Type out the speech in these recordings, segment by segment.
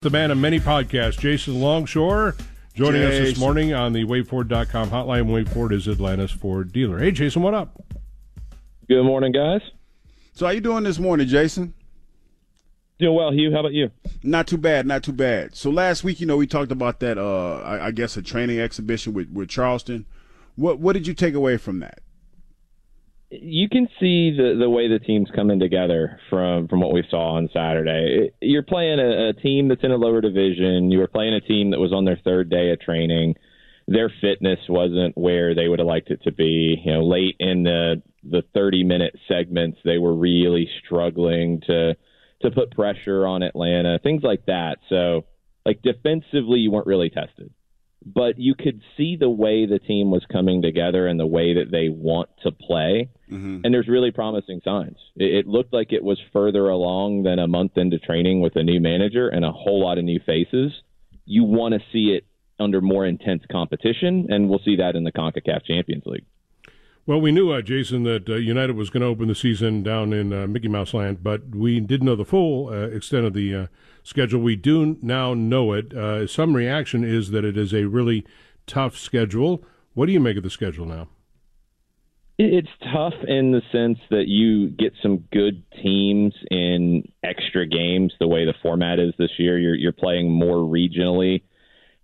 The man of many podcasts, Jason Longshore, joining us this morning on the WadeFord.com hotline. WaveFord is Atlanta's Ford dealer. Hey, Jason, what up? Good morning, guys. So how you doing this morning, Jason? Doing well, Hugh. How about you? Not too bad, not too bad. So last week, you know, we talked about that. Uh, I, I guess a training exhibition with, with Charleston. What what did you take away from that? You can see the the way the team's coming together from from what we saw on Saturday. You're playing a, a team that's in a lower division. You were playing a team that was on their third day of training. Their fitness wasn't where they would have liked it to be. You know, late in the the 30 minute segments, they were really struggling to to put pressure on Atlanta, things like that. So, like defensively, you weren't really tested. But you could see the way the team was coming together and the way that they want to play. Mm-hmm. And there's really promising signs. It, it looked like it was further along than a month into training with a new manager and a whole lot of new faces. You want to see it under more intense competition, and we'll see that in the CONCACAF Champions League. Well, we knew, uh, Jason, that uh, United was going to open the season down in uh, Mickey Mouse Land, but we didn't know the full uh, extent of the uh, schedule. We do now know it. Uh, some reaction is that it is a really tough schedule. What do you make of the schedule now? It's tough in the sense that you get some good teams in extra games. The way the format is this year, you're you're playing more regionally.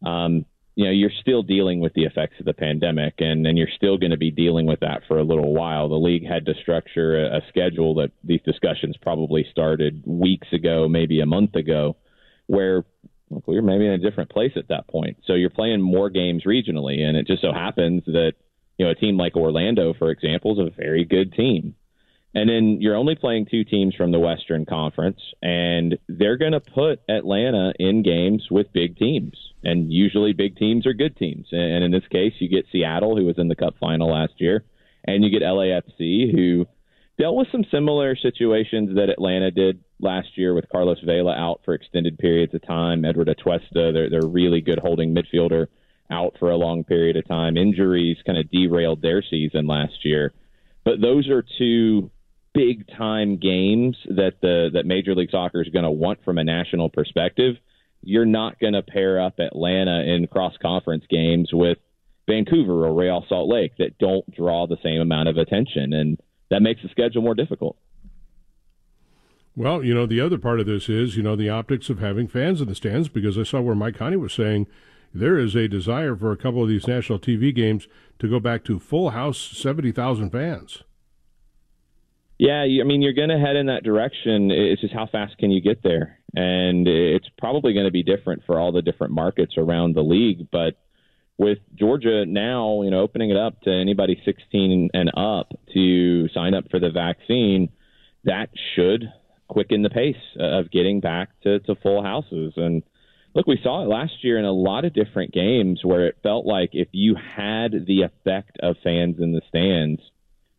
Um, you know, you're still dealing with the effects of the pandemic, and and you're still going to be dealing with that for a little while. The league had to structure a, a schedule that these discussions probably started weeks ago, maybe a month ago, where we were maybe in a different place at that point. So you're playing more games regionally, and it just so happens that you know, a team like Orlando, for example, is a very good team. And then you're only playing two teams from the Western Conference, and they're going to put Atlanta in games with big teams. And usually big teams are good teams. And in this case, you get Seattle, who was in the Cup final last year, and you get LAFC, who dealt with some similar situations that Atlanta did last year with Carlos Vela out for extended periods of time, Eduard Atuesta, they're, they're really good holding midfielder out for a long period of time. Injuries kind of derailed their season last year. But those are two big time games that the that Major League Soccer is going to want from a national perspective. You're not going to pair up Atlanta in cross conference games with Vancouver or Real Salt Lake that don't draw the same amount of attention and that makes the schedule more difficult. Well, you know, the other part of this is, you know, the optics of having fans in the stands because I saw where Mike Conti was saying there is a desire for a couple of these national TV games to go back to full house, 70,000 fans. Yeah, I mean, you're going to head in that direction. It's just how fast can you get there? And it's probably going to be different for all the different markets around the league. But with Georgia now, you know, opening it up to anybody 16 and up to sign up for the vaccine, that should quicken the pace of getting back to, to full houses. And look, we saw it last year in a lot of different games where it felt like if you had the effect of fans in the stands,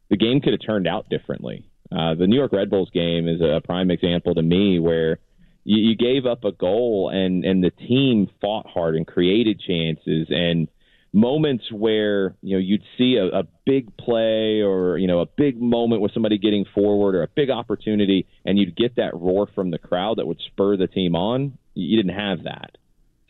the game could have turned out differently. Uh, the New York Red Bulls game is a prime example to me where you, you gave up a goal and, and the team fought hard and created chances and moments where you know you'd see a, a big play or you know a big moment with somebody getting forward or a big opportunity and you'd get that roar from the crowd that would spur the team on you didn't have that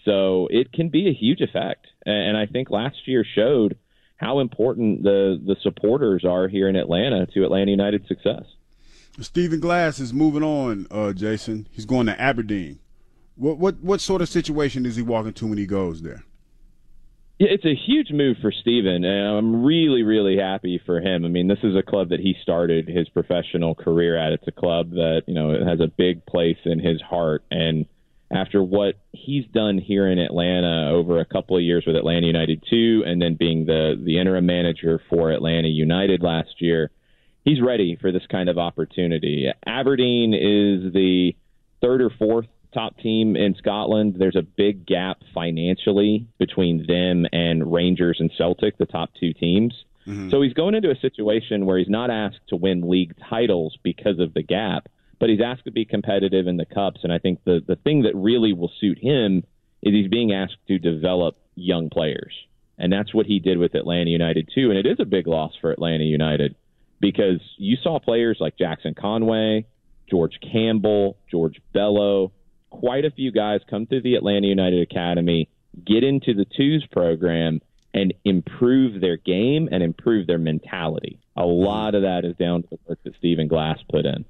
so it can be a huge effect and and i think last year showed how important the the supporters are here in atlanta to atlanta United success Stephen Glass is moving on, uh, Jason. He's going to Aberdeen. What what what sort of situation is he walking to when he goes there? Yeah, it's a huge move for Stephen, and I'm really, really happy for him. I mean, this is a club that he started his professional career at. It's a club that, you know, it has a big place in his heart. And after what he's done here in Atlanta over a couple of years with Atlanta United 2 and then being the, the interim manager for Atlanta United last year, he's ready for this kind of opportunity. Aberdeen is the third or fourth top team in Scotland. There's a big gap financially between them and Rangers and Celtic, the top two teams. Mm-hmm. So he's going into a situation where he's not asked to win league titles because of the gap, but he's asked to be competitive in the cups. And I think the the thing that really will suit him is he's being asked to develop young players. And that's what he did with Atlanta United too. And it is a big loss for Atlanta United because you saw players like Jackson Conway, George Campbell, George Bello, quite a few guys come through the Atlanta United Academy, get into the twos program, and improve their game and improve their mentality. A lot of that is down to the work that Stephen Glass put in.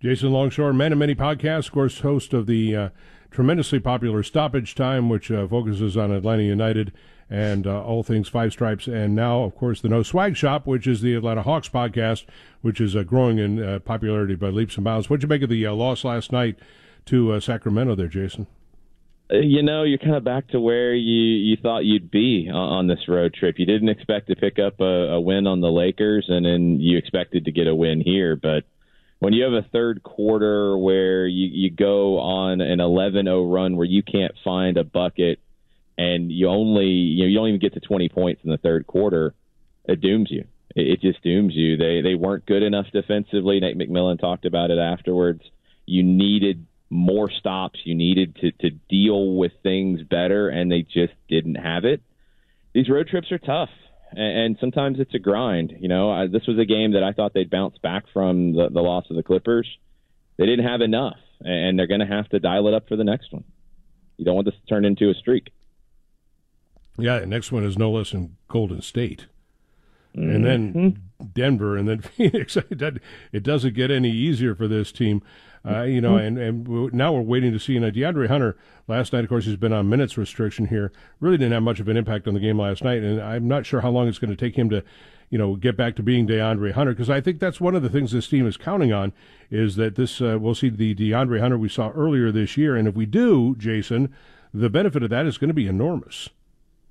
Jason Longshore, Man of Many Podcasts, of course, host of the uh, tremendously popular Stoppage Time, which uh, focuses on Atlanta United and uh, all things Five Stripes. And now, of course, the No Swag Shop, which is the Atlanta Hawks podcast, which is uh, growing in uh, popularity by leaps and bounds. What'd you make of the uh, loss last night to Sacramento there, Jason? You know, you're kind of back to where you you thought you'd be on, this road trip. You didn't expect to pick up a, a win on the Lakers, and then you expected to get a win here. But when you have a third quarter where you, you go on an 11-0 run where you can't find a bucket, and you only you know you don't even get to 20 points in the third quarter, it dooms you. It, it just dooms you. They they weren't good enough defensively. Nate McMillan talked about it afterwards. You needed more stops. You needed to, to deal with things better, and they just didn't have it. These road trips are tough, and, and sometimes it's a grind. You know, I, this was a game that I thought they'd bounce back from the, the loss of the Clippers. They didn't have enough, and they're going to have to dial it up for the next one. You don't want this to turn into a streak. Yeah, the next one is no less than Golden State. Mm-hmm. And then mm-hmm. Denver, and then Phoenix. It doesn't get any easier for this team. Uh, you know, and, and now we're waiting to see. And uh, DeAndre Hunter last night, of course, he's been on minutes restriction here. Really didn't have much of an impact on the game last night, and I'm not sure how long it's going to take him to, you know, get back to being DeAndre Hunter because I think that's one of the things this team is counting on is that this uh, we'll see the DeAndre Hunter we saw earlier this year, and if we do, Jason, the benefit of that is going to be enormous.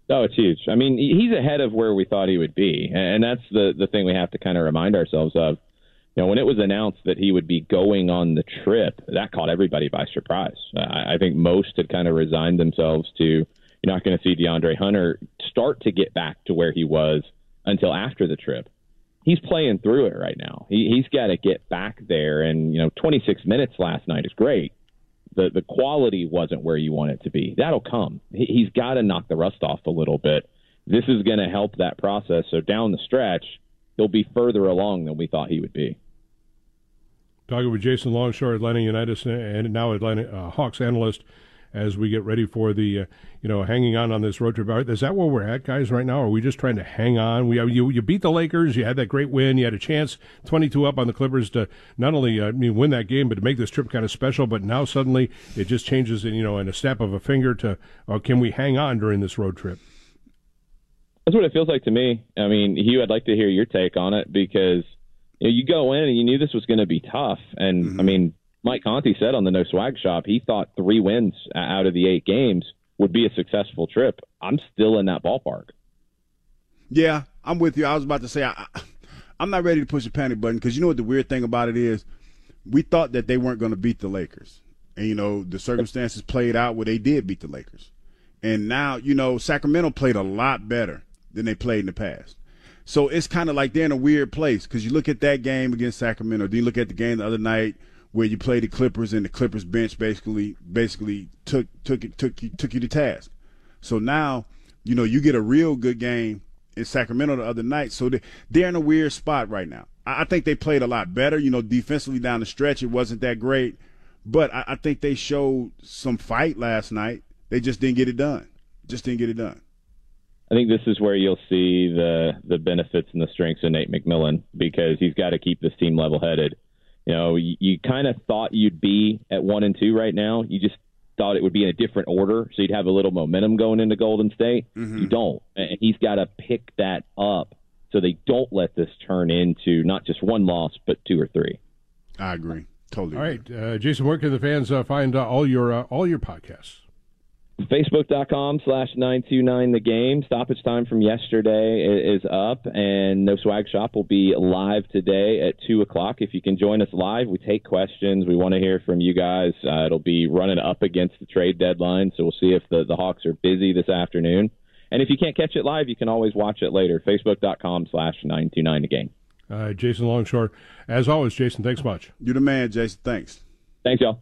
Oh, it's huge. I mean, he's ahead of where we thought he would be, and that's the the thing we have to kind of remind ourselves of you know, when it was announced that he would be going on the trip, that caught everybody by surprise. I, I think most had kind of resigned themselves to you're not going to see DeAndre Hunter start to get back to where he was until after the trip. He's playing through it right now. He, he's got to get back there, and you know, 26 minutes last night is great. The the quality wasn't where you want it to be. That'll come. He, he's got to knock the rust off a little bit. This is going to help that process. So down the stretch, he'll be further along than we thought he would be. Talking with Jason Longshore, Atlanta United and now Atlanta uh, Hawks analyst, as we get ready for the, uh, you know, hanging on on this road trip. Is that where we're at, guys, right now? Are we just trying to hang on? We you you beat the Lakers, you had that great win, you had a chance, twenty two up on the Clippers to not only uh, win that game, but to make this trip kind of special. But now suddenly it just changes, in, you know, in a snap of a finger to, uh, can we hang on during this road trip? That's what it feels like to me. I mean, Hugh, I'd like to hear your take on it because you, know, you go in and you knew this was going to be tough. And mm-hmm. I mean, Mike Conti said on the No Swag Shop he thought three wins out of the eight games would be a successful trip. I'm still in that ballpark. Yeah, I'm with you. I was about to say I, I'm not ready to push the panic button because you know what the weird thing about it is, we thought that they weren't going to beat the Lakers, and you know the circumstances played out where they did beat the Lakers, and now you know Sacramento played a lot better than they played in the past. So it's kind of like they're in a weird place because you look at that game against Sacramento, then you look at the game the other night where you play the Clippers and the Clippers bench basically basically took took it took you took you to task. So now you know you get a real good game in Sacramento the other night. So they, they're in a weird spot right now. I, I think they played a lot better. You know, defensively down the stretch, it wasn't that great, but I, I think they showed some fight last night. They just didn't get it done. Just didn't get it done. I think this is where you'll see the the benefits and the strengths of Nate McMillan because he's got to keep this team level headed. You know, you, you kind of thought you'd be at one and two right now. You just thought it would be in a different order, so you'd have a little momentum going into Golden State. Mm-hmm. You don't, and he's got to pick that up so they don't let this turn into not just one loss but two or three. I agree. Totally. All right, uh, Jason, where can the fans uh, find uh, all your uh, all your podcasts? Facebook.com slash 929 the game. Stoppage time from yesterday is up, and No Swag Shop will be live today at 2 o'clock. If you can join us live, we take questions. We want to hear from you guys. Uh, it'll be running up against the trade deadline, so we'll see if the, the Hawks are busy this afternoon. And if you can't catch it live, you can always watch it later. Facebook.com slash 929 the game. Uh, Jason Longshore, as always, Jason, thanks much. You're the man, Jason. Thanks. Thanks, y'all.